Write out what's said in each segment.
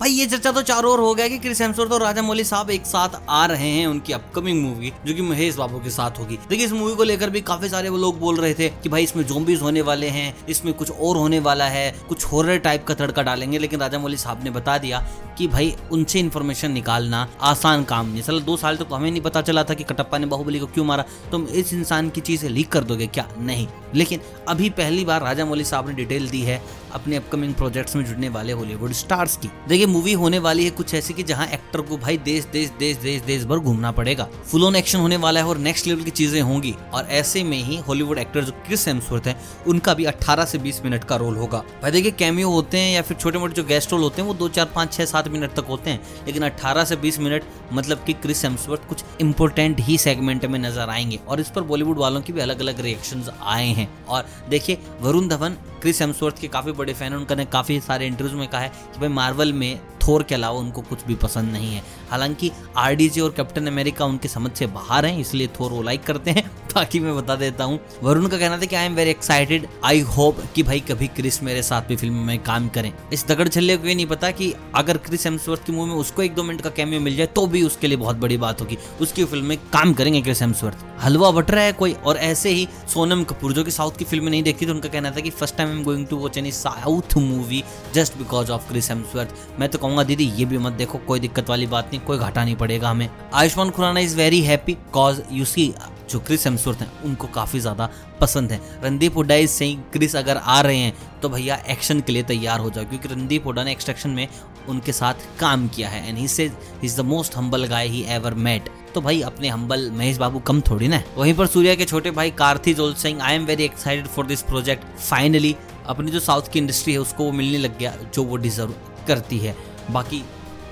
भाई, ये चर्चा तो चारों ओर हो गया कि क्रिस हेम्सवर्थ और राजा मौली साहब एक साथ आ रहे हैं उनकी अपकमिंग मूवी, जो कि महेश बाबू के साथ होगी। देखिए, इस मूवी को लेकर भी काफ़ी सारे वो लोग बोल रहे थे कि भाई, इसमें जोम्बीज होने वाले हैं, इसमें कुछ और होने वाला है, कुछ हॉरर टाइप का तड़का डालेंगे, लेकिन राजा मौली साहब ने बता दिया कि भाई, उनसे इन्फॉर्मेशन निकालना आसान काम नहीं चलो दो साल तक तो हमें नहीं पता चला था कि कटप्पा ने बाहुबली को क्यों मारा। तुम इस इंसान की चीज़ लीक कर दोगे क्या? नहीं। लेकिन अभी पहली बार राजा मौली साहब ने डिटेल दी है अपने अपकमिंग प्रोजेक्ट्स में जुड़ने वाले हॉलीवुड स्टार्स की। देखिए मूवी होने वाली है कुछ ऐसी कि जहाँ एक्टर को भाई देश देश देश देश देश भर घूमना पड़ेगा। फुल ऑन एक्शन होने वाला है और नेक्स्ट लेवल की चीज़ें होंगी। और ऐसे में ही हॉलीवुड एक्टर जो क्रिस हेम्सवर्थ है, उनका भी 18 से 20 मिनट का रोल होगा। भाई देखिए कैमियो होते हैं या फिर छोटे मोटे जो गेस्ट रोल होते हैं, वो दो, चार, पाँच, छह, सात मिनट तक होते हैं। लेकिन अट्ठारह से बीस मिनट मतलब की क्रिस हेम्सवर्थ कुछ इंपोर्टेंट ही सेगमेंट में नज़र आएँगे। और इस पर बॉलीवुड वालों की भी अलग अलग रिएक्शन आए हैं। और देखिए, वरुण धवन क्रिस हेम्सवर्थ के काफ़ी बड़े फ़ैन उनका ने काफ़ी सारे इंटरव्यूज़ में कहा है कि भाई मार्वल में 아닌 थोर के अलावा उनको कुछ भी पसंद नहीं है। हालाँकि आरडीजे और कैप्टन अमेरिका उनके समझ से बाहर हैं, इसलिए थोर वो लाइक करते हैं। बाकी मैं बता देता हूँ, वरुण का कहना था कि I am very excited I hope कि भाई कभी क्रिस मेरे साथ भी फ़िल्म में काम करें। इस दगड़ छल्ले को ये नहीं पता कि अगर क्रिस हेम्सवर्थ की मूवी में उसको एक दो मिनट का कैमियो मिल जाए तो भी उसके लिए बहुत बड़ी बात होगी। उसकी फ़िल्म में काम करेंगे क्रिस हेम्सवर्थ हलवा बट रहा है कोई, और ऐसे ही सोनम कपूर, जो कि साउथ की फ़िल्म नहीं देखी तो उनका कहना था कि first time I am going to watch any south movie just because of Chris Hemsworth मैं तो कहूँगा दीदी, ये भी मत देखो, कोई दिक्कत वाली बात नहीं, कोई घाटा नहीं पड़ेगा हमें। Ayushmann Khurrana is very happy cause you see जो क्रिस हेम्सवर्थ हैं, उनको काफ़ी ज़्यादा पसंद है। रणदीप हुड्डा इज़ सही क्रिस अगर आ रहे हैं तो भैया एक्शन के लिए तैयार हो जाओ, क्योंकि रणदीप हुड्डा ने एक्सट्रैक्शन में उनके साथ काम किया है and he says is the most humble guy he ever met तो भाई, अपने हम्बल महेश बाबू कम थोड़ी ना वहीं पर सूर्या के छोटे भाई कार्थी जोल Singh I am very excited for this project finally अपनी जो साउथ की इंडस्ट्री है, उसको वो मिलने लग गया, जो वो डिजर्व करती है। बाकी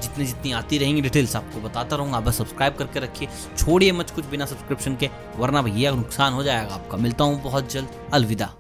जितनी जितनी आती रहेंगी डिटेल्स आपको बताता रहूँगा। बस सब्सक्राइब करके रखिए। छोड़िए मत कुछ बिना सब्सक्रिप्शन के, वरना भैया नुकसान हो जाएगा आपका। मिलता हूँ बहुत जल्द। अलविदा।